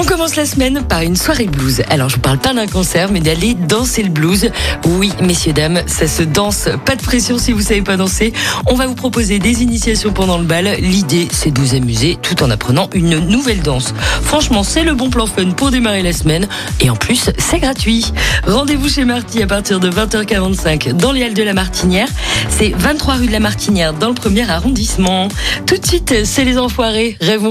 On commence la semaine par une soirée blues. Alors je vous parle pas d'un concert, mais d'aller danser le blues. Oui, messieurs dames, ça se danse. Pas de pression si vous savez pas danser. On va vous proposer des initiations pendant le bal. L'idée, c'est de vous amuser tout en apprenant une nouvelle danse. Franchement, c'est le bon plan fun pour démarrer la semaine. Et en plus, c'est gratuit. Rendez-vous chez Marty à partir de 20h45 dans les Halles de la Martinière. C'est 23 rue de la Martinière dans le premier arrondissement. Tout de suite, c'est les enfoirés. Rêvons.